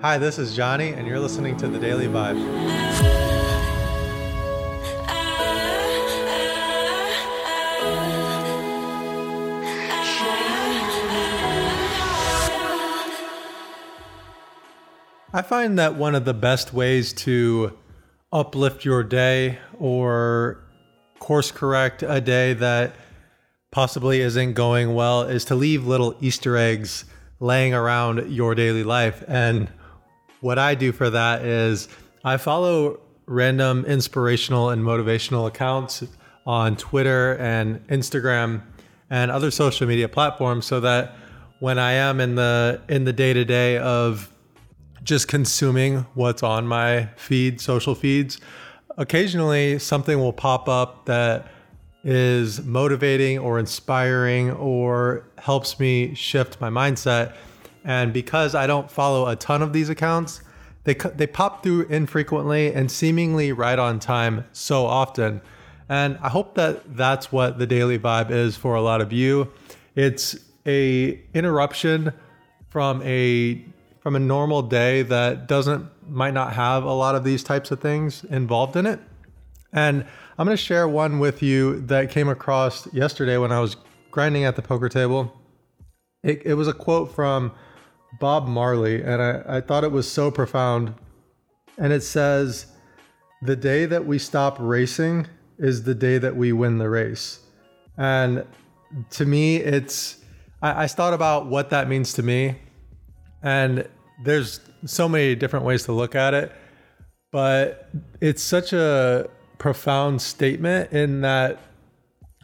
Hi, this is Johnny, and you're listening to The Daily Vibe. I find that one of the best ways to uplift your day or course correct a day that possibly isn't going well is to leave little Easter eggs laying around your daily life. And what I do for that is I follow random inspirational and motivational accounts on Twitter and Instagram and other social media platforms so that when I am in the in the day-to-day of just consuming what's on my feed, social feeds, occasionally something will pop up that is motivating or inspiring or helps me shift my mindset. And because I don't follow a ton of these accounts, they they pop through infrequently and seemingly right on time so often. And I hope that that's what the daily vibe is for a lot of you. It's a interruption from a from a normal day that doesn't might not have a lot of these types of things involved in it. And I'm going to share one with you that came across yesterday when I was grinding at the poker table. It, it was a quote from Bob Marley, and I, I thought it was so profound. And it says, The day that we stop racing is the day that we win the race. And to me, it's, I, I thought about what that means to me. And there's so many different ways to look at it, but it's such a profound statement in that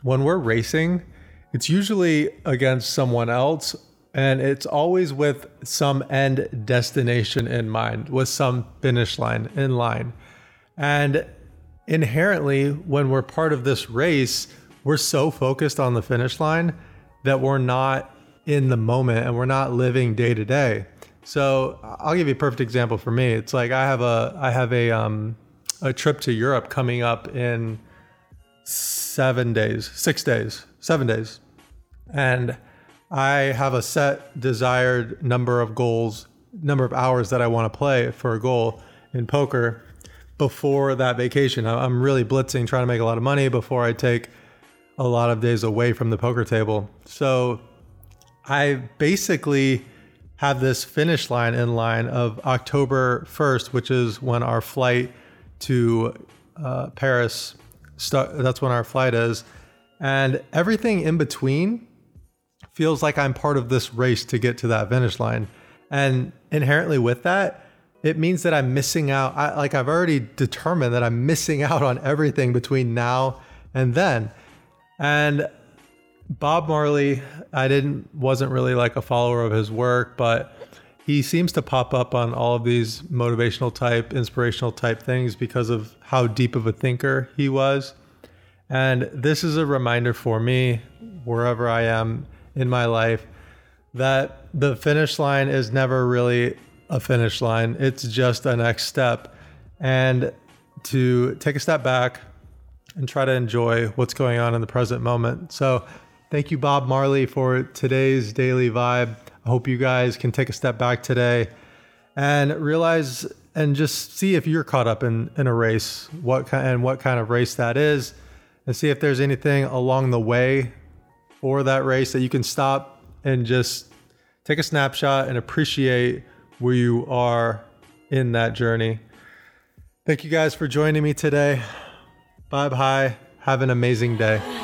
when we're racing, it's usually against someone else and it's always with some end destination in mind, with some finish line in line. And inherently, when we're part of this race, we're so focused on the finish line that we're not in the moment and we're not living day to day. So I'll give you a perfect example for me. It's like I have a I have a um a trip to Europe coming up in seven days, six days, seven days. And I have a set desired number of goals, number of hours that I want to play for a goal in poker before that vacation. I'm really blitzing, trying to make a lot of money before I take a lot of days away from the poker table. So I basically have this finish line in line of October 1st, which is when our flight to uh, Paris, st- that's when our flight is. And everything in between feels like I'm part of this race to get to that finish line. And inherently with that, it means that I'm missing out. I, like I've already determined that I'm missing out on everything between now and then. And Bob Marley, I didn't wasn't really like a follower of his work, but he seems to pop up on all of these motivational type, inspirational type things because of how deep of a thinker he was. And this is a reminder for me, wherever I am in my life, that the finish line is never really a finish line. It's just a next step. And to take a step back and try to enjoy what's going on in the present moment. So, thank you, Bob Marley, for today's daily vibe. I hope you guys can take a step back today and realize and just see if you're caught up in, in a race, what kind and what kind of race that is, and see if there's anything along the way for that race that you can stop and just take a snapshot and appreciate where you are in that journey. Thank you guys for joining me today. Bye bye. Have an amazing day.